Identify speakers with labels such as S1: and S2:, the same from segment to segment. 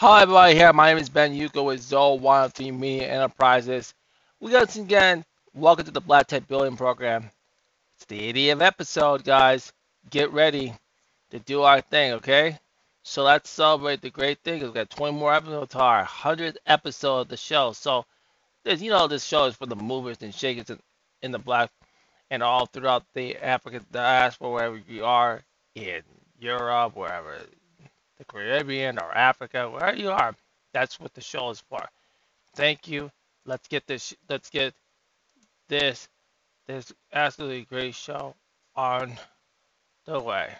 S1: Hi everybody here. My name is Ben Yuko with Zoe 103 Media Enterprises. We got again. Welcome to the Black Tech Building Program. It's the 80th episode, guys. Get ready to do our thing, okay? So let's celebrate the great thing. We've got 20 more episodes to our 100th episode of the show. So, there's, you know, this show is for the movers and shakers in, in the black and all throughout the African diaspora, wherever you are in Europe, wherever the Caribbean or Africa, wherever you are. That's what the show is for. Thank you. Let's get this. Let's get this this absolutely great show on the way.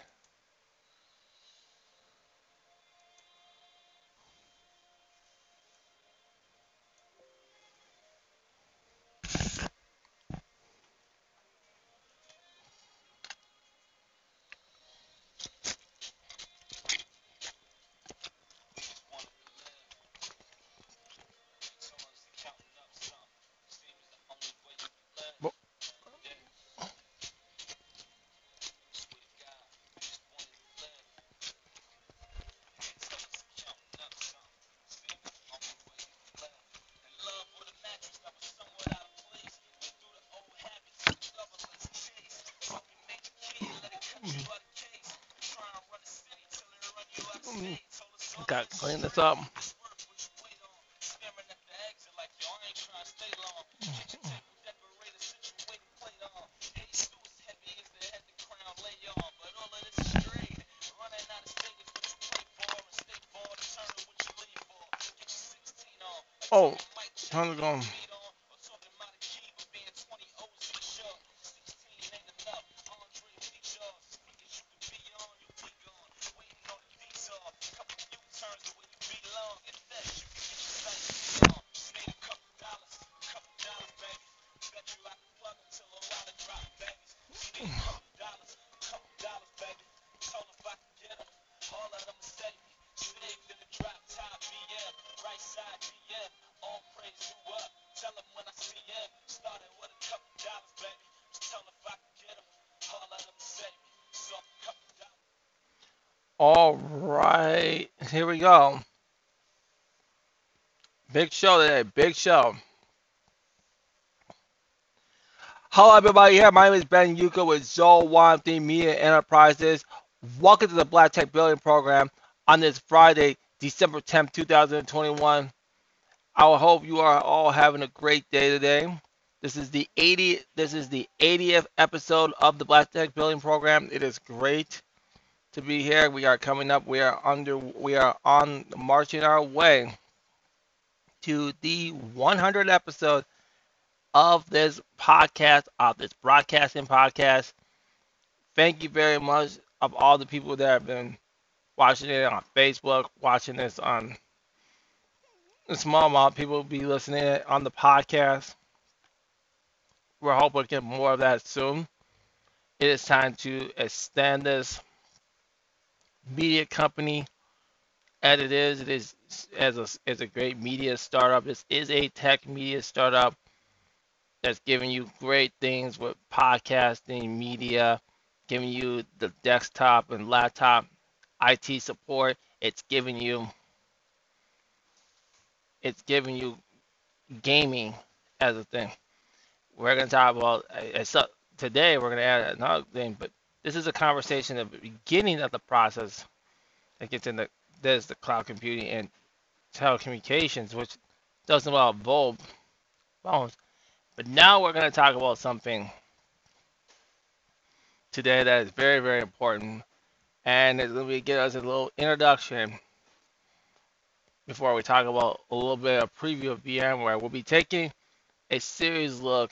S1: Got to clean this up. Big show today. Big show. Hello, everybody. Here, my name is Ben Yuka with Zoe Theme Media Enterprises. Welcome to the Black Tech Building Program on this Friday, December 10th, 2021. I hope you are all having a great day today. This is the 80. This is the 80th episode of the Black Tech Building Program. It is great to be here. We are coming up. We are under. We are on marching our way to the 100 episode of this podcast, of this broadcasting podcast. Thank you very much of all the people that have been watching it on Facebook, watching this on a small amount people be listening on the podcast. We're hoping to get more of that soon. It is time to extend this media company as it is. It is as a as a great media startup. This is a tech media startup that's giving you great things with podcasting, media, giving you the desktop and laptop IT support. It's giving you it's giving you gaming as a thing. We're gonna talk about today. We're gonna add another thing, but this is a conversation at the beginning of the process that gets into there's the cloud computing and telecommunications, which doesn't involve bulb phones. But now we're gonna talk about something today that is very, very important, and it's gonna give us a little introduction before we talk about a little bit of preview of VMware. We'll be taking a serious look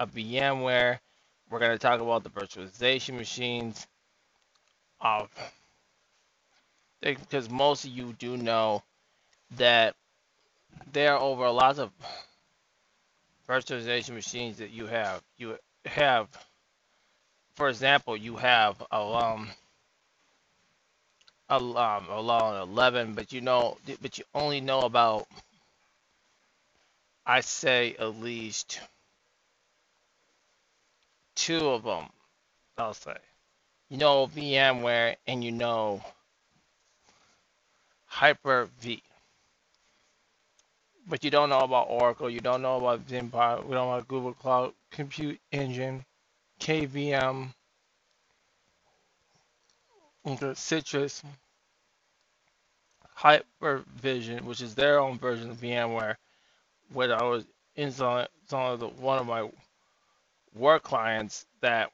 S1: of VMware. We're going to talk about the virtualization machines of because most of you do know that there are over a lots of virtualization machines that you have. You have, for example, you have a um, a um, a 11, but you know, but you only know about I say at least two of them, I'll say. You know VMware and you know Hyper-V. but you don't know about Oracle, you don't know about Zimpar, we don't know about Google Cloud Compute Engine, KVM, the Citrix, Hyper-V, which is their own version of VMware, where I was of one of my work clients that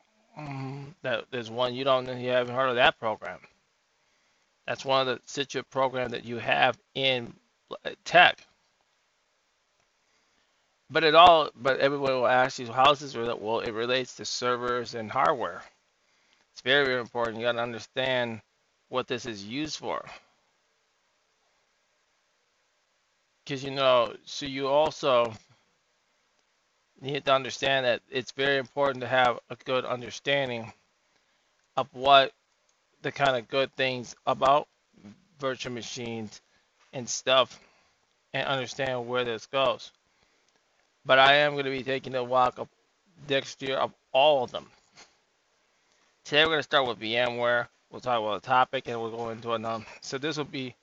S1: that there's one you don't you haven't heard of that program. That's one of the Citrix program that you have in uh, tech. But it all but everyone will ask you how does this relate? Well, it relates to servers and hardware. It's very, very important. You got to understand what this is used for. Because you know, so you also need to understand that it's very important to have a good understanding of what the kind of good things about virtual machines and stuff and understand where this goes. But I am going to be taking a walk up next year of all of them. Today we're going to start with VMware. We'll talk about the topic and we'll go into another. So this will be,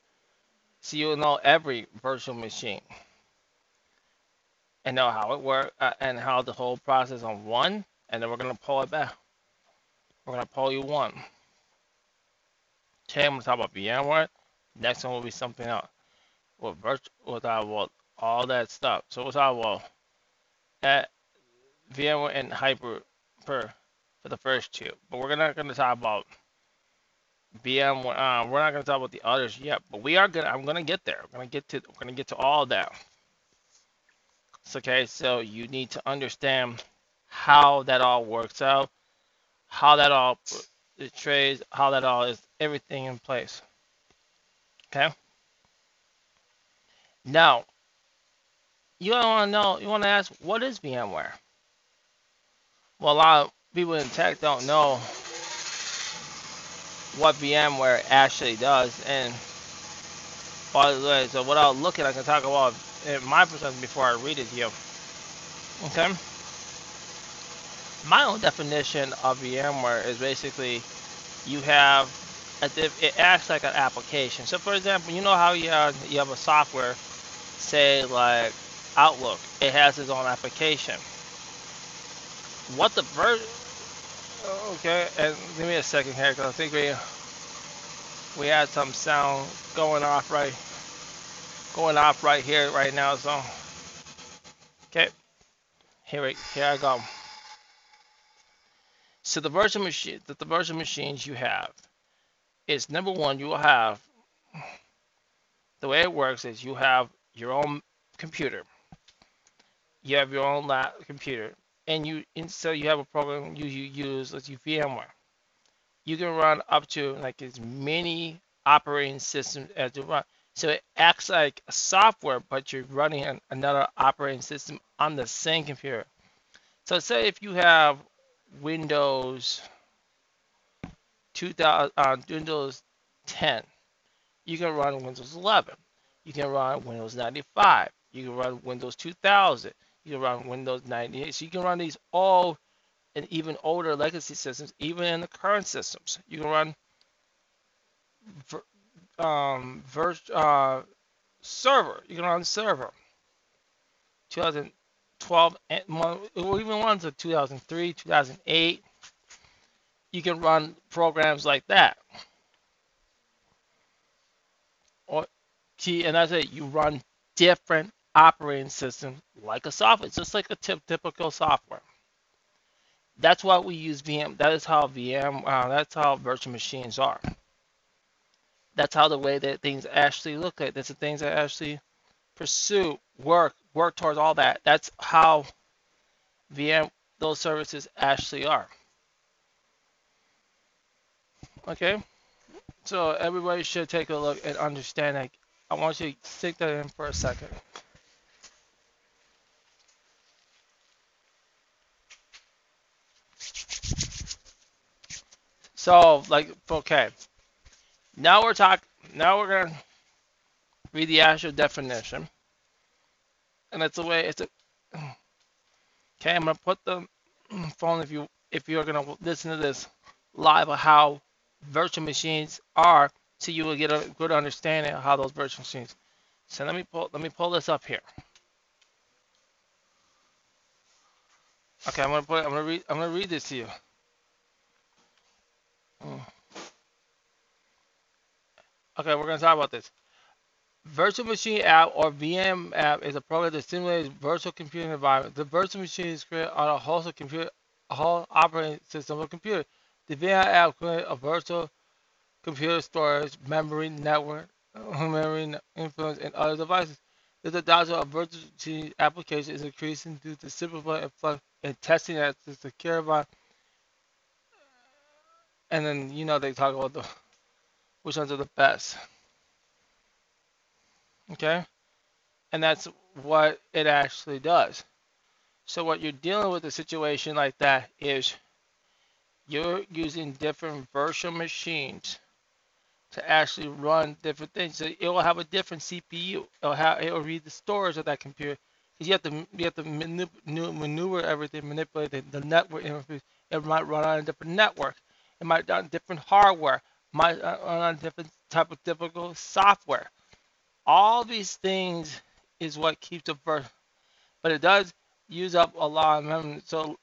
S1: so you'll know every virtual machine and know how it works uh, and how the whole process on one, and then we're to pull it back. We're to pull you one. Today I'm to talk about VMware. Next one will be something else. With virtual, with our, all that stuff. So we'll talk about at VMware and Hyper per for the first two. But we're not to talk about VMware. Uh, we're not to talk about the others yet. But we are gonna. I'm to get there. Going to get to. We're to get to all that. Okay. So you need to understand how that all works out, how that all the trades, how that all is everything in place. Okay. Now, you want to know. You want to ask, what is VMware? Well, a lot of people in tech don't know what VMware actually does. And by the way, so what I'll look at, I can talk about Uh, my perspective before I read it to you. Okay. My own definition of VMware is basically you have it acts like an application. So for example, you know how you have, you have a software, say like Outlook, it has its own application. What the version oh, Okay, and give me a second here because I think we we had some sound going off right going off right here right now. So okay, here we here I go. So the virtual machine that the virtual machines you have is number one you will have the way it works is you have your own computer. You have your own lab computer and you so you have a program you, you use let's use VMware. You can run up to like as many operating systems as you run. So it acts like software, but you're running an, another operating system on the same computer. So say if you have Windows 2000, uh, Windows 10, you can run Windows 11. You can run Windows 95. You can run Windows 2000. You can run Windows 98. So you can run these all and even older legacy systems, even in the current systems. You can run um, uh, server. You can run server. 2012, and even ones of 2003, 2008. You can run programs like that. Or, and that's it. You run different operating system like a software. It's just like a typical software. That's why we use VM. That is how VM. Uh, that's how virtual machines are. That's how the way that things actually look like. That's the things that actually pursue, work, work towards all that. That's how VM those services actually are. Okay, so everybody should take a look and understand that. I want you to stick that in for a second. So, like, okay. Now we're talking, now we're to read the actual definition. And it's a way, it's a, okay, I'm to put the phone if you, if you're to listen to this live of how virtual machines are so you will get a good understanding of how those virtual machines. So let me pull let me pull this up here. Okay, I'm gonna put I'm gonna read I'm gonna read this to you. Hmm. Okay, we're gonna talk about this. Virtual Machine App or VM App is a program that simulates virtual computing environment. The virtual machine is created on a host of computer, a whole operating system of computer. The VM app creates a virtual computer storage, memory, network, memory, influence, and other devices. The adoption of virtual machine application is increasing due to simplifying and, plug and testing at the secure environment. And then you know they talk about the which ones are the best. Okay? And that's what it actually does. So what you're dealing with a situation like that is you're using different virtual machines to actually run different things. So it will have a different CPU. It'll have it will read the storage of that computer. You have to you have to maneuver everything, manipulate the, the network. It might run on a different network. It might run on different hardware. Might uh, run on a different type of difficult software. All these things is what keeps the first, but it does use up a lot of memory. So,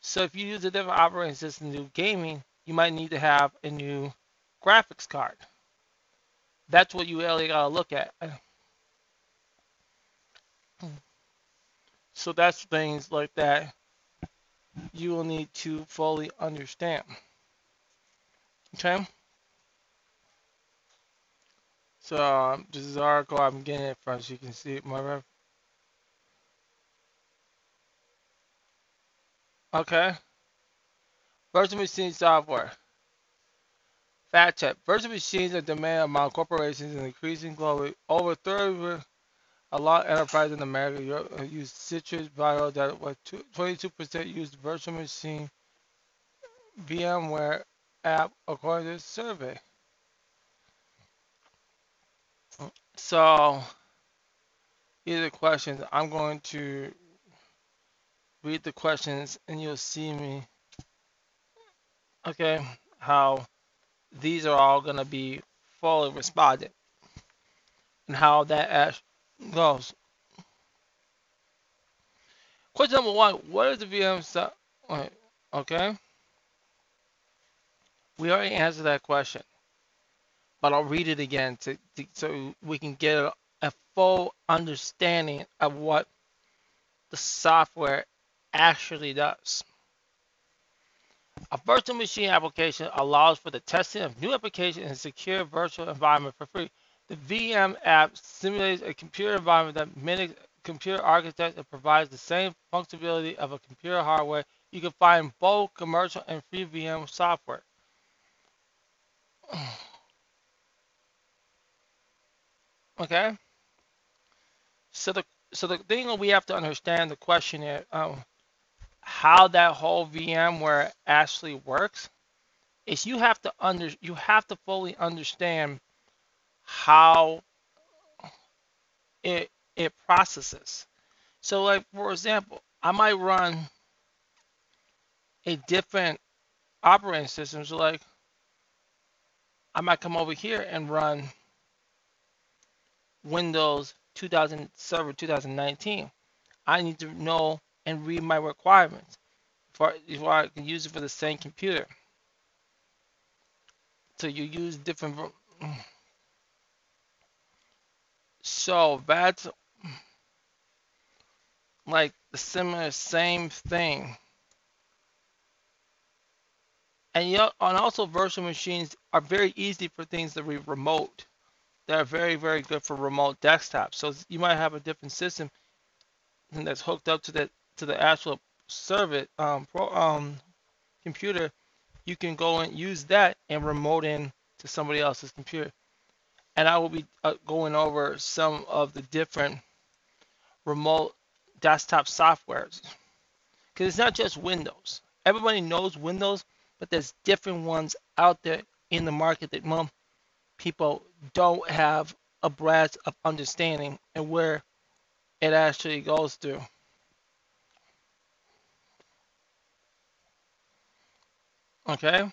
S1: so if you use a different operating system to do gaming, you might need to have a new graphics card. That's what you really gotta look at. So that's things like that you will need to fully understand. Okay? So um, this is article I'm getting it from, so you can see my ref. Okay. Virtual machine software. Fact check. Virtual machines are demanded among corporations and increasing globally. Over 30 a lot of enterprises in America uh, use Citrix Bio that was 22% use virtual machine VMware app according to this survey. So, here are the questions. I'm going to read the questions and you'll see me, okay, how these are all going to be fully responded and how that goes. Question number one, what is the VM set? Okay. We already answered that question but I'll read it again to, to, so we can get a, a full understanding of what the software actually does. A virtual machine application allows for the testing of new applications in a secure virtual environment for free. The VM app simulates a computer environment that mimics computer architecture and provides the same functionality of a computer hardware. You can find both commercial and free VM software. Okay. So the so the thing we have to understand the question is um, how that whole VMware actually works is you have to under you have to fully understand how it it processes. So like for example, I might run a different operating system. So like I might come over here and run Windows 2000 Server 2019. I need to know and read my requirements before, before I can use it for the same computer. So you use different. So that's like the similar same thing. And, you know, and also virtual machines are very easy for things to be remote that are very, very good for remote desktops. So you might have a different system that's hooked up to the to the actual server um, pro, um, computer. You can go and use that and remote in to somebody else's computer. And I will be uh, going over some of the different remote desktop softwares because it's not just Windows. Everybody knows Windows, but there's different ones out there in the market that mom people don't have a breadth of understanding and where it actually goes through. Okay,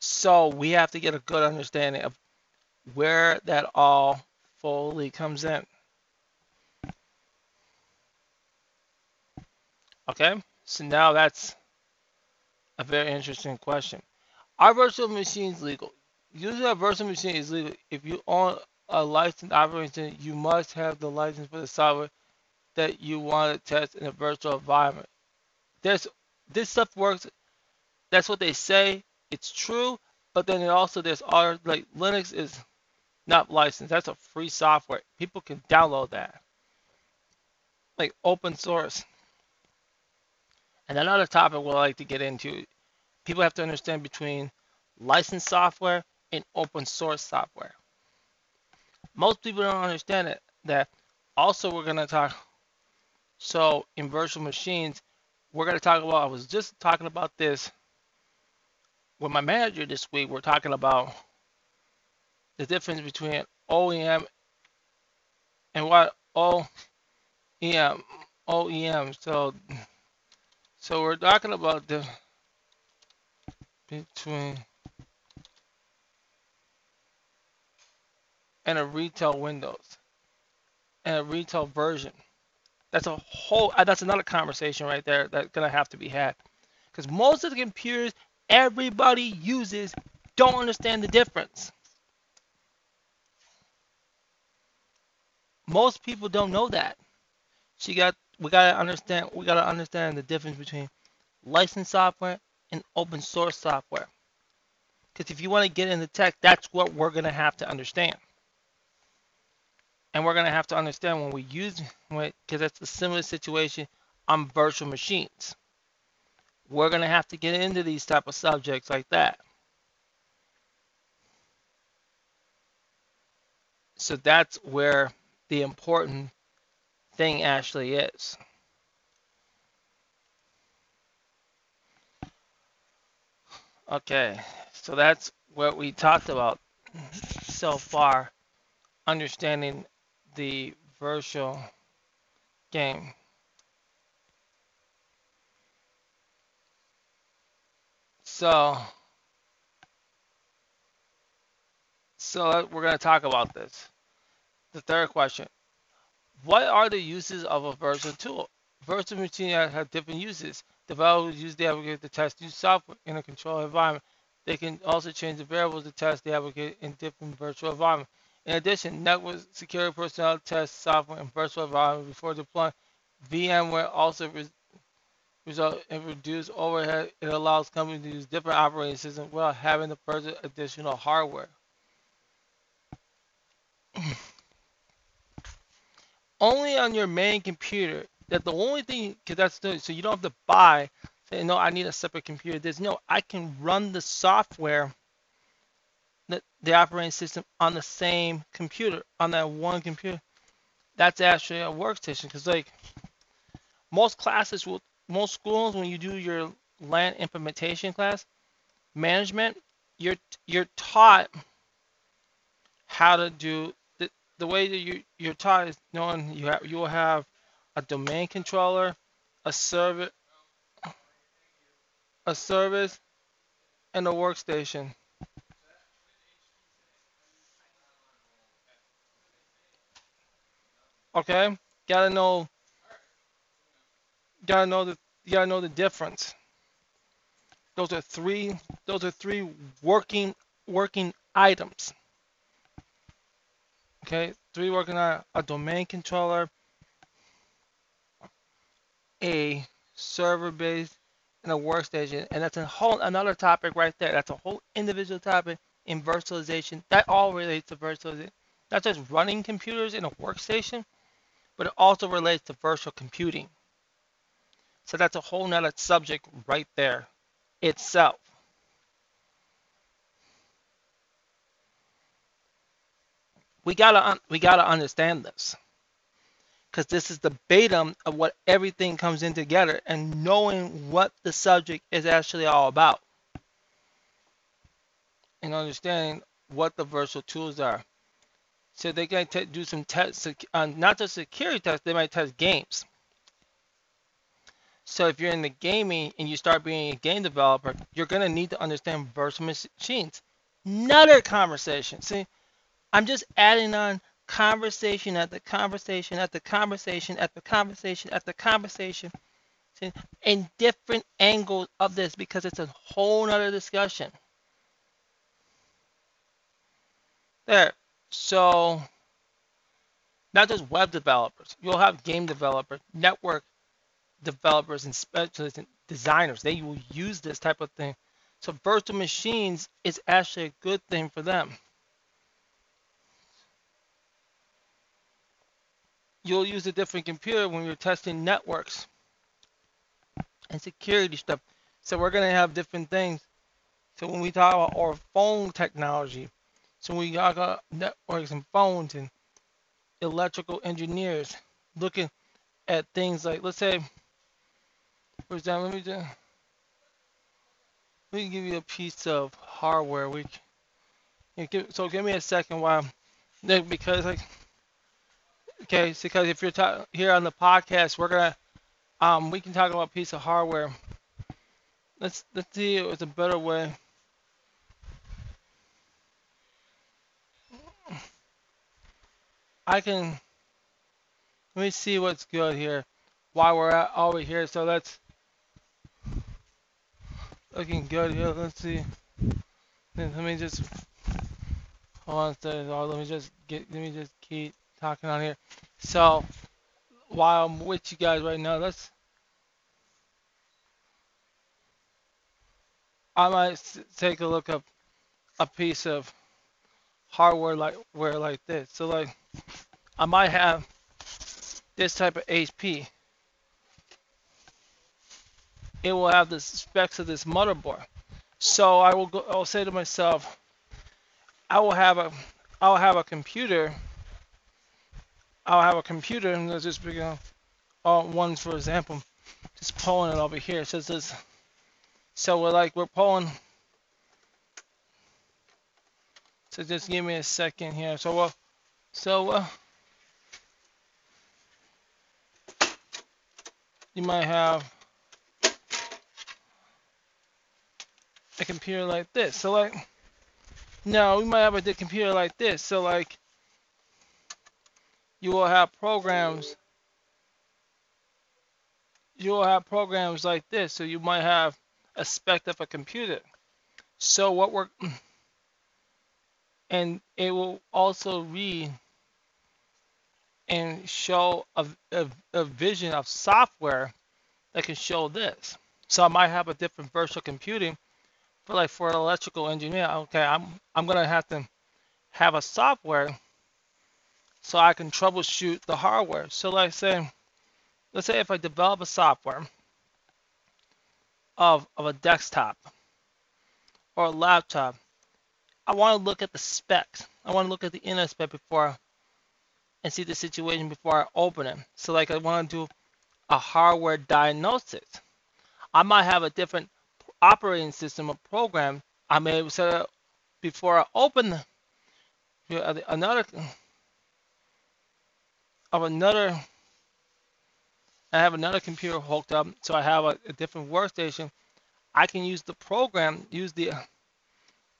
S1: so we have to get a good understanding of where that all fully comes in. Okay, so now that's a very interesting question. Are virtual machines legal? Using a virtual machine is legal. If you own a licensed operating you must have the license for the software that you want to test in a virtual environment. There's this stuff works. That's what they say. It's true, but then it also there's other like Linux is not licensed. That's a free software. People can download that. Like open source. And another topic we'd like to get into, people have to understand between licensed software and open source software. Most people don't understand it. That also we're gonna talk. So in virtual machines, we're gonna talk about. I was just talking about this with my manager this week. We're talking about the difference between OEM and what OEM OEM. So so we're talking about the between and a retail Windows and a retail version. That's a whole. Uh, that's another conversation right there that's gonna have to be had, because most of the computers everybody uses don't understand the difference. Most people don't know that. She got. We gotta understand. We gotta understand the difference between licensed software and open source software. Because if you want to get into tech, that's what we're gonna have to understand. And we're to have to understand when we use, because that's a similar situation on virtual machines. We're to have to get into these type of subjects like that. So that's where the important thing actually is. Okay, so that's what we talked about so far, understanding the virtual game. So, so we're going to talk about this. The third question. What are the uses of a virtual tool? Virtual machines have different uses. Developers use the application to test new software in a controlled environment. They can also change the variables to test the application in different virtual environments. In addition, network security personnel test software in virtual environment before deploying. VMware also re result in reduced overhead. It allows companies to use different operating systems without having to purchase additional hardware. only on your main computer. That the only thing, because that's the, so you don't have to buy. Say, no, I need a separate computer. There's no, I can run the software the, the operating system on the same computer, on that one computer. That's actually a workstation because like most classes will, most schools when you do your LAN implementation class, management, you're you're taught how to do the, way that you you're taught is knowing you have you will have a domain controller, a server, a service, and a workstation. Okay, gotta know, gotta know the, gotta know the difference. Those are three. Those are three working working items. Okay, three working on a domain controller, a server base, and a workstation, and that's a whole another topic right there. That's a whole individual topic in virtualization. That all relates to virtualization. Not just running computers in a workstation, but it also relates to virtual computing. So that's a whole nother subject right there itself. We gotta we gotta understand this because this is the beta of what everything comes in together and knowing what the subject is actually all about and understanding what the virtual tools are. So they can do some tests, uh, not just security tests, they might test games. So if you're in the gaming and you start being a game developer, you're going to need to understand virtual machines. Another conversation. See, I'm just adding on conversation at the conversation at the conversation at the conversation at the conversation in different angles of this because it's a whole nother discussion. There. So not just web developers. You'll have game developers, network developers, and specialists and designers. They will use this type of thing. So virtual machines is actually a good thing for them. You'll use a different computer when you're testing networks and security stuff. So we're going to have different things. So when we talk about our phone technology, so we got networks and phones and electrical engineers looking at things like, let's say, for example, let me just, let me give you a piece of hardware. We, so give me a second while, because like, okay, because if you're ta- here on the podcast, we're gonna, um, we can talk about a piece of hardware. Let's let's see it was a better way. I can let me see what's good here while we're at, over here. So that's looking good here. Let's see. Let me just hold on a second. Let me just get. Let me just keep talking on here. So while I'm with you guys right now, let's. I might take a look up a piece of hardware like where like this. So like I might have this type of HP. It will have the specs of this motherboard. So I will go I'll say to myself, I will have a I'll have a computer I'll have a computer and let's just begin all one for example just pulling it over here. Says this so we're like we're pulling so just give me a second here. So, uh, so uh, you might have a computer like this. So like, no, we might have a computer like this. So like, you will have programs. You will have programs like this. So you might have a spec of a computer. So what we're and it will also read and show a, a, a, vision of software that can show this. So I might have a different virtual computing, but like for an electrical engineer, okay, I'm I'm gonna have to have a software so I can troubleshoot the hardware. So like say, let's say if I develop a software of of a desktop or a laptop I want to look at the specs. I want to look at the inner spec before and see the situation before I open it. So like I want to do a hardware diagnosis. I might have a different operating system or program I may set before I open another of another I have another computer hooked up so I have a, a different workstation. I can use the program use the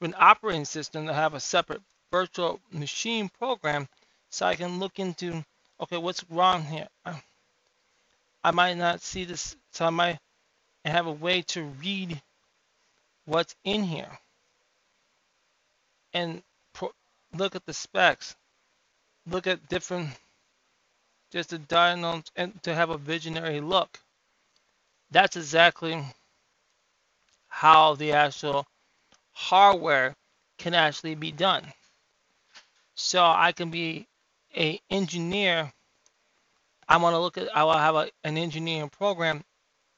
S1: an operating system to have a separate virtual machine program so I can look into, okay, what's wrong here? I might not see this, so I might have a way to read what's in here. And look at the specs, look at different, just to diagnose and to have a visionary look. That's exactly how the actual hardware can actually be done. So I can be a engineer. I want to look at. I will have a, an engineering program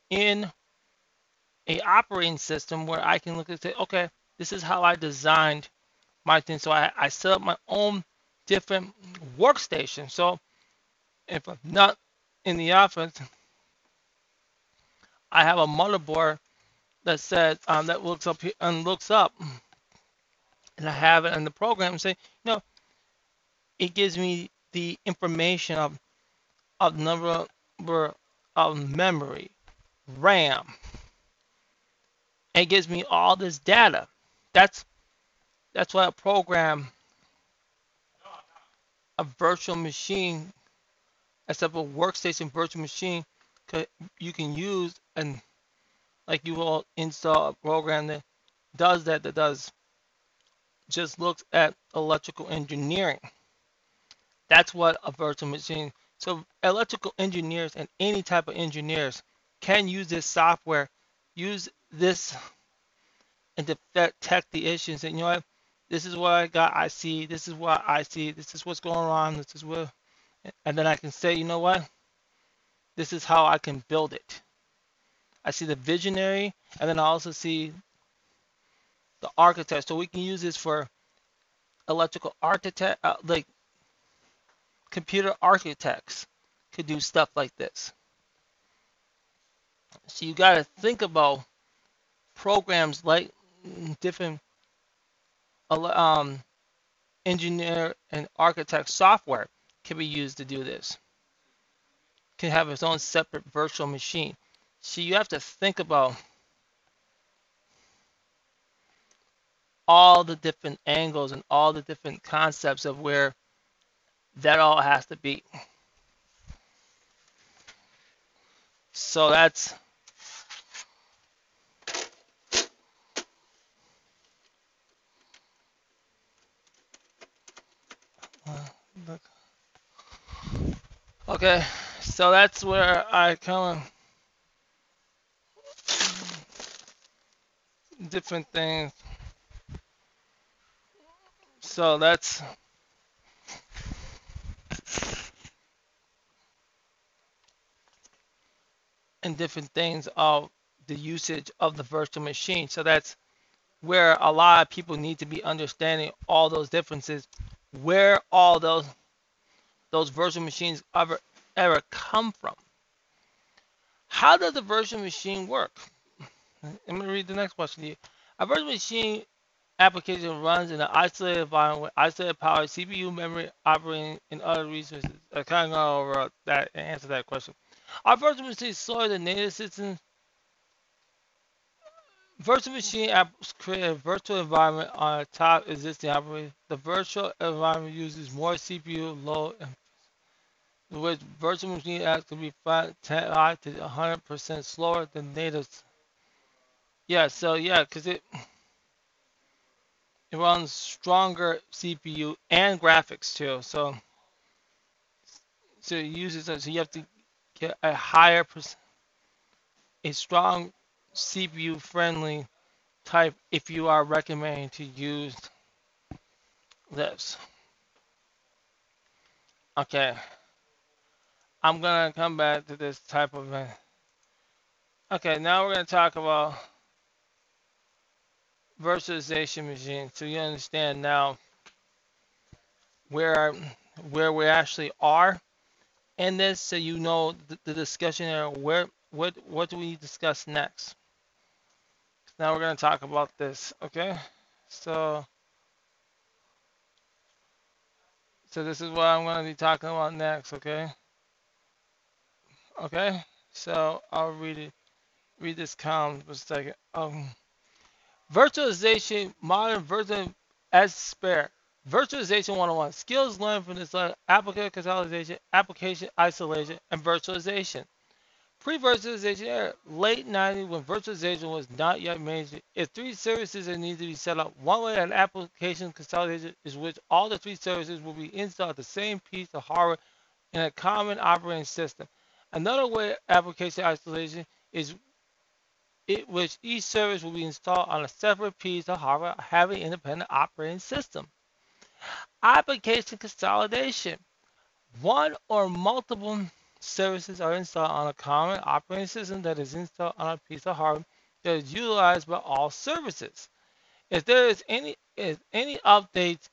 S1: in a operating system where I can look at say, okay, this is how I designed my thing. So I, I set up my own different workstation. So if I'm not in the office, I have a motherboard that says um, that looks up here and looks up, and I have it in the program. Say, you know, it gives me the information of of number of memory, RAM. It gives me all this data. That's that's what a program a virtual machine, a simple workstation virtual machine, you can use and like you will install a program that does that, that does just looks at electrical engineering. That's what a virtual machine. So electrical engineers and any type of engineers can use this software, use this and detect the issues. And you know what? This is what I got. I see. This is what I see. This is what's going on. This is what, and then I can say, you know what? This is how I can build it. I see the visionary, and then I also see the architect. So we can use this for electrical architect, uh, like computer architects could do stuff like this. So you got to think about programs like different um, engineer and architect software can be used to do this. Can have its own separate virtual machine. So you have to think about all the different angles and all the different concepts of where that all has to be. So that's uh, okay, so that's where I come different things. So that's and different things of the usage of the virtual machine. So that's where a lot of people need to be understanding all those differences, where all those those virtual machines ever ever come from. How does the virtual machine work? Let me read the next question to you. A virtual machine application runs in an isolated environment with isolated power, CPU, memory, operating, and other resources. Uh, I kind of go over that and answer that question. Our virtual machine store the native system. Virtual machine apps create a virtual environment on a top existing operating. The virtual environment uses more CPU load, which virtual machine apps can be 5 to 100% slower than native. Yeah, so yeah, because it it runs stronger CPU and graphics too. So so it uses so you have to get a higher a strong CPU friendly type if you are recommending to use this. Okay. I'm gonna come back to this type of event. Okay, now we're gonna talk about virtualization machine. So you understand now where where we actually are in this so you know the, the discussion area where what what do we discuss next? Now we're to talk about this okay? So so this is what I'm going to be talking about next okay okay so I'll read it read this comment for a second um Virtualization, modern version as spare. Virtualization 101. Skills learned from this application consolidation, application isolation, and virtualization. Pre-virtualization era, late 90s when virtualization was not yet mainstream. If three services that need to be set up, one way an application consolidation is which all the three services will be installed the same piece of hardware in a common operating system. Another way application isolation is it, which each service will be installed on a separate piece of hardware having independent operating system. Application consolidation. One or multiple services are installed on a common operating system that is installed on a piece of hardware that is utilized by all services. If there is any if any updates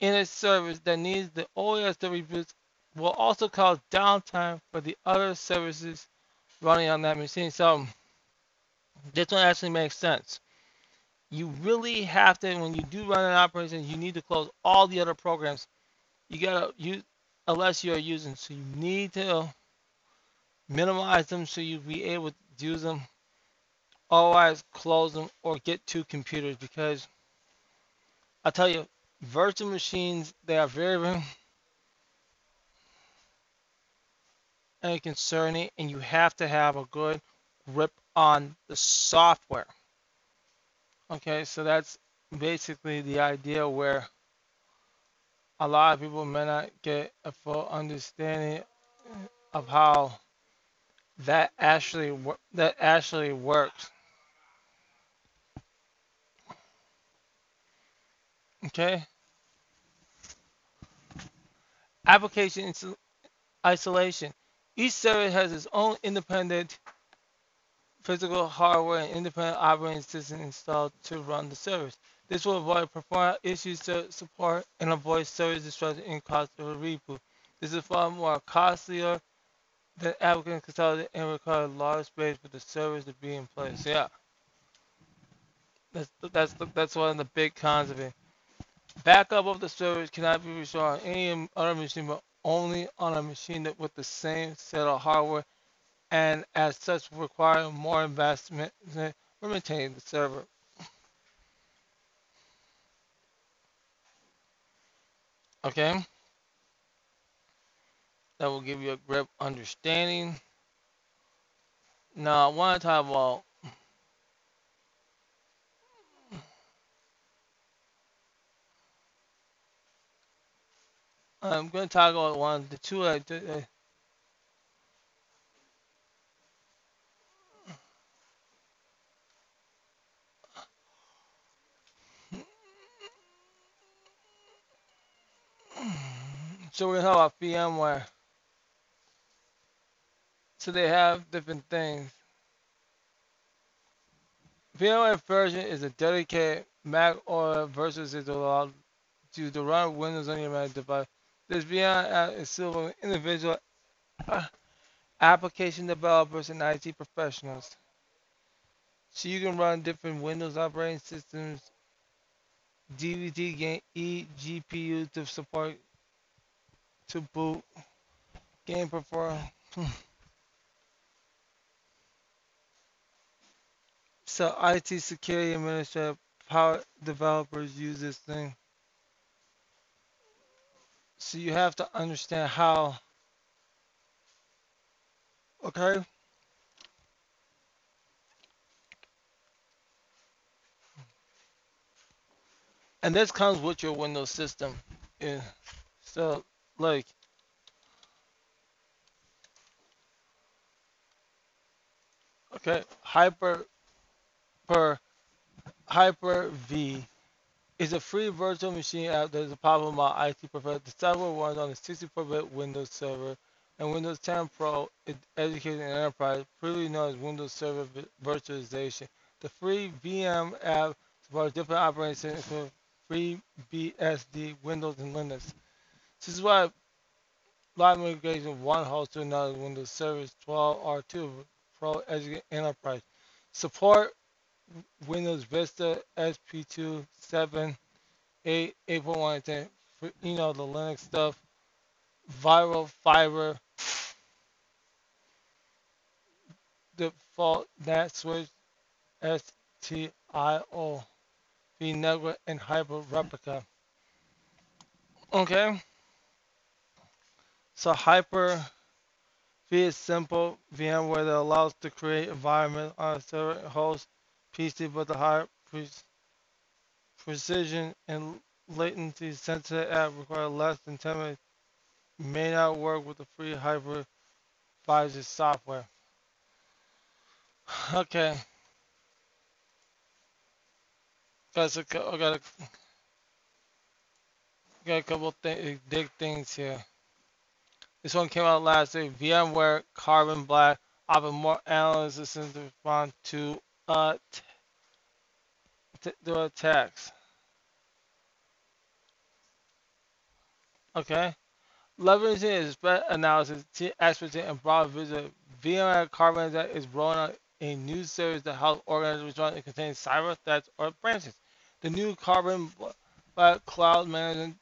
S1: in a service that needs the OS to reboot will also cause downtime for the other services running on that machine. So this one actually makes sense. You really have to, when you do run an operation, you need to close all the other programs. You gotta use, unless you're using, so you need to minimize them so you'll be able to use them. Otherwise, close them or get two computers because I tell you, virtual machines, they are very, very and concerning, and you have to have a good grip on the software. Okay, so that's basically the idea where a lot of people may not get a full understanding of how that actually that actually works. Okay. Application isolation. Each service has its own independent physical hardware and independent operating system installed to run the service. This will avoid performance issues to support and avoid service disruption and cost of a reboot. This is far more costlier than application consolidation and require a large space for the service to be in place. Yeah. That's that's that's one of the big cons of it. Backup of the service cannot be restored on any other machine, but only on a machine that with the same set of hardware, and as such require more investment to maintaining the server. Okay. That will give you a grip understanding. Now I want to talk about I'm going to talk about one, the two. Uh, so we're about VMware. So they have different things. VMware version is a dedicated Mac OS versus is allowed to run Windows on your Mac device. This VMware is still for individual application developers and IT professionals. So you can run different Windows operating systems, DVD game eGPU to support to boot game performance. So IT security administrator power developers use this thing. So you have to understand how, okay? And this comes with your Windows system. Yeah. So like okay, hyper per Hyper-V is a free virtual machine app that is a problem about IT professionals. The software runs on a 64-bit Windows Server and Windows 10 Pro Education and Enterprise, previously known as Windows Server Virtualization. The free VM app supports different operating systems for free BSD, Windows, and Linux. This is why of migration one host to another Windows Server 12 R2 Pro Education Enterprise. Support Windows Vista, SP2, 7, 8, 8.1, 10, you know, the Linux stuff, Viral Fiber, default NAT switch, STIO, vNetwork, and Hyper Replica. Okay. So Hyper V is simple VMware that allows to create environment on a server host PC but the high pre precision and latency sensitive app require less than 10 minutes may not work with the free hypervisor software. Okay. Guys, I got a, got a couple big things here. This one came out last week. VMware Carbon Black offer more analysis to respond to uh, do attacks. Okay. Leveraging is spread analysis, expertise, and broad vision. VMware Carbon is rolling out a new service that helps organizers respond to contain cyber threats or branches. The new Carbon Cloud Management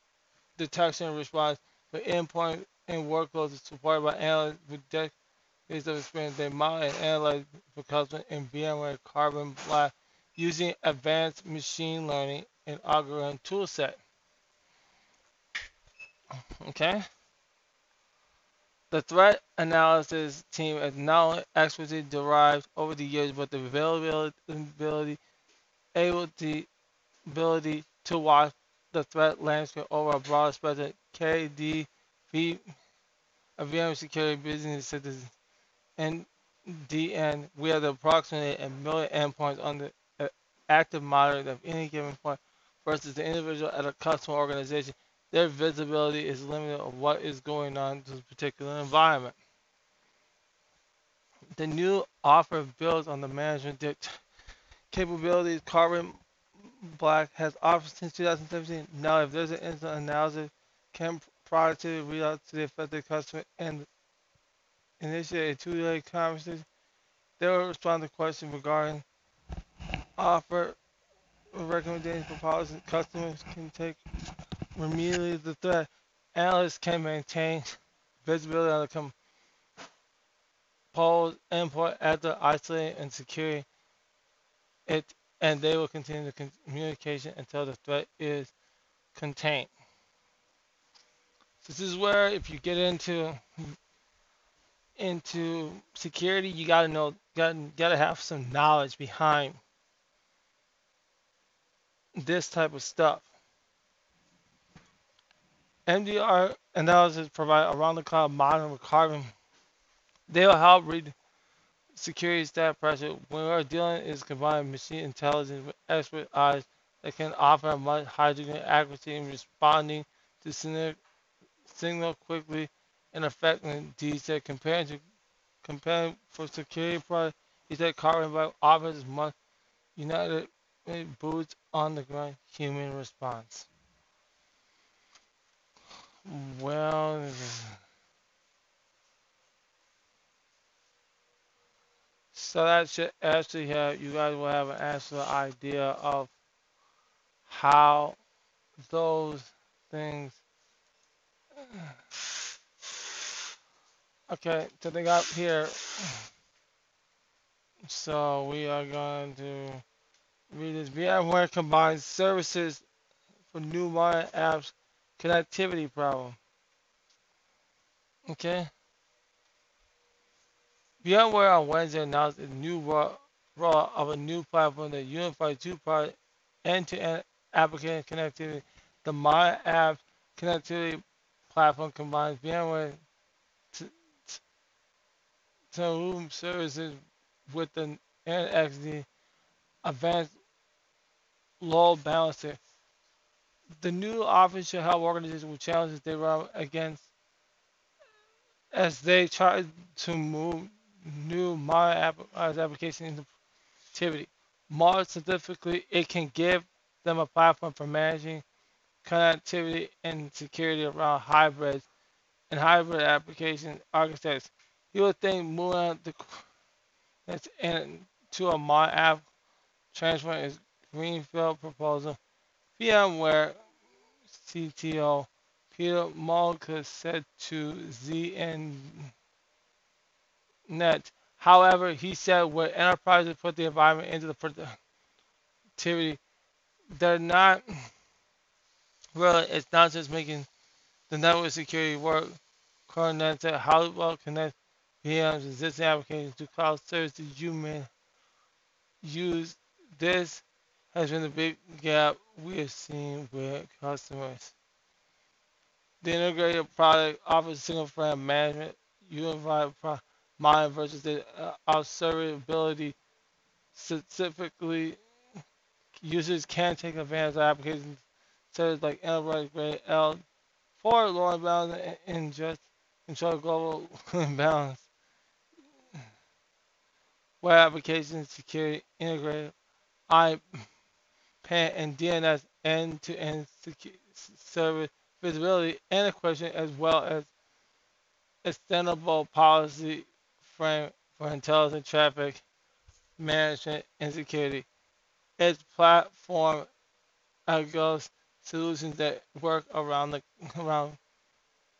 S1: Detection and Response for endpoint and workloads is supported by analysts with decades of experience. They model and analyze for customers in VMware Carbon Black using advanced machine learning and algorithm toolset. Okay. The threat analysis team has not only expertise derived over the years, but the availability, able to, ability to watch the threat landscape over a broad spectrum. KDV, a VM security business citizen, and DN, we have the approximate a million endpoints on the uh, active monitoring of any given point versus the individual at a customer organization. Their visibility is limited of what is going on in this particular environment. The new offer builds on the management capabilities Carbon Black has offered since 2017. Now, if there's an instant analysis, can productivity read out to the affected customer and initiate a two-day conversation, they will respond to questions regarding offer or recommendations for policies customers can take remedially the threat. Analysts can maintain visibility on the composed input after isolating and securing it, and they will continue the communication until the threat is contained. This is where if you get into into security, you gotta know, gotta gotta have some knowledge behind this type of stuff. MDR analysis provide around the clock monitoring with carbon. They'll help read security staff pressure when we're dealing is combined machine intelligence with expert eyes that can offer a much higher degree of accuracy in responding to signal quickly and effectively. D said comparing to comparing for security products, he said carbon black offers much united boots on the ground human response. Well, so that should actually have you guys will have an actual idea of how those things. Okay, so they got here. So we are going to read this. VMware combines services for new modern apps connectivity problem. Okay. VMware on Wednesday announced a new rollout of a new platform that unifies two-part end-to-end application connectivity. The My App connectivity platform combines VMware to room services with the NXT advanced load balancer the new office should help organizations with challenges they run against as they try to move new modern app uh, application into activity. More specifically, it can give them a platform for managing connectivity and security around hybrids and hybrid application architects. You would think moving the that's into a modern app transfer is greenfield proposal VMware CTO Peter Malkus said to ZDNet. However, he said when enterprises put the environment into the productivity, they're not really, it's not just making the network security work. Coronet said, how well connect VM's existing applications to cloud services you may use this has been a big gap we have seen with customers. The integrated product offers single frame management, unified mind versus the uh, observability. Specifically, users can take advantage of applications such as like enterprise grade L for lower bounds and just control global balance. Web application security integrated. I PAN and DNS end-to-end service visibility and equation as well as extendable policy frame for intelligent traffic management and security. Its platform goes solutions that work around the around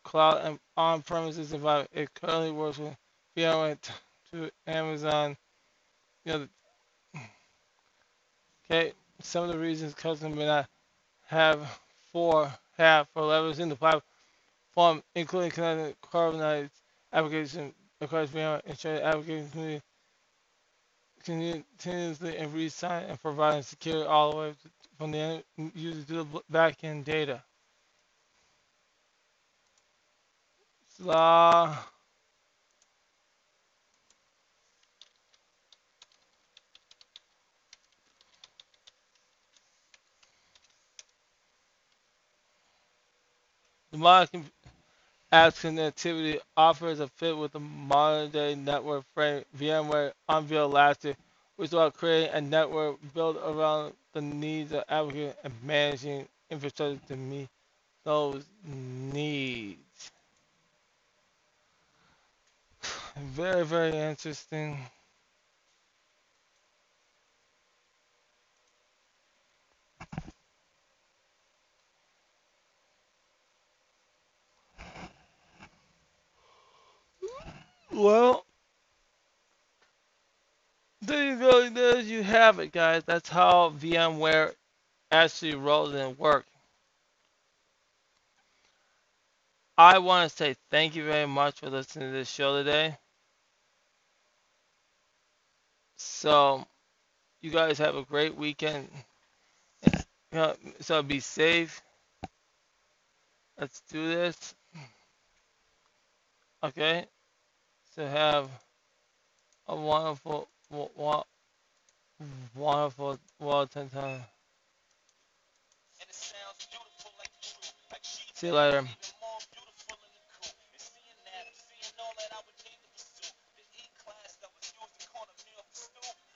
S1: cloud and on-premises environment. It currently works with VMware to Amazon. Know, okay, some of the reasons customers may not have for have for levels in the platform, including connecting carbonized application across VMware ensuring application community continuously and re-sign and providing security all the way from the end user to the backend data. So, the modern apps connectivity offers a fit with the modern day network frame VMware unveiled last year, which will create a network built around the needs of applicants and managing infrastructure to meet those needs. Very, very interesting. Well, there you go. There you have it, guys. That's how VMware actually rolls and works. I want to say thank you very much for listening to this show today. So, you guys have a great weekend. So, be safe. Let's do this. Okay. So, have a wonderful, wonderful, well time. See you later.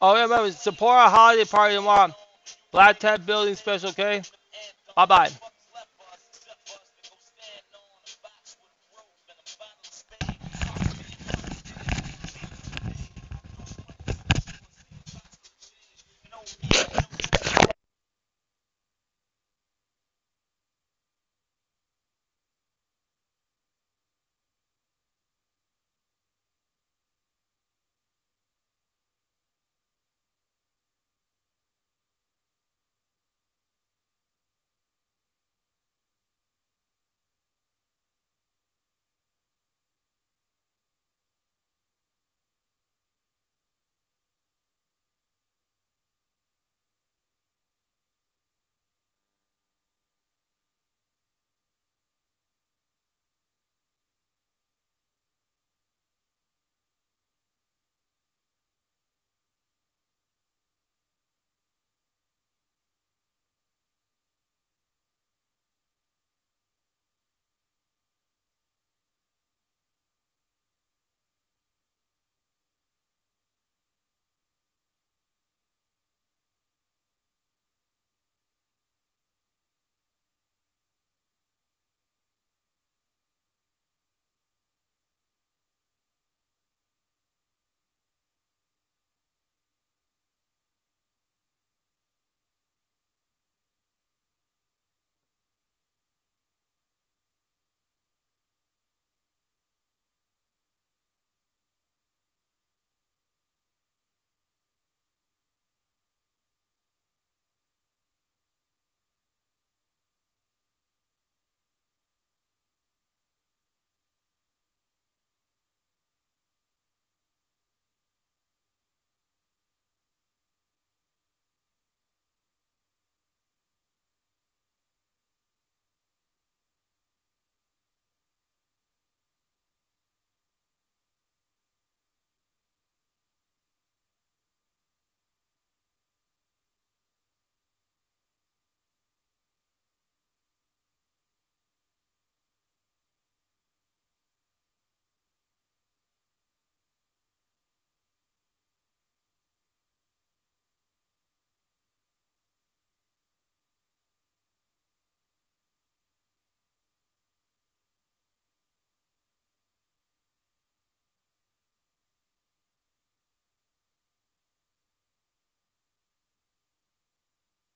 S1: Oh, yeah, remember, support our holiday party tomorrow. Black Tap Building Special, okay? Bye bye.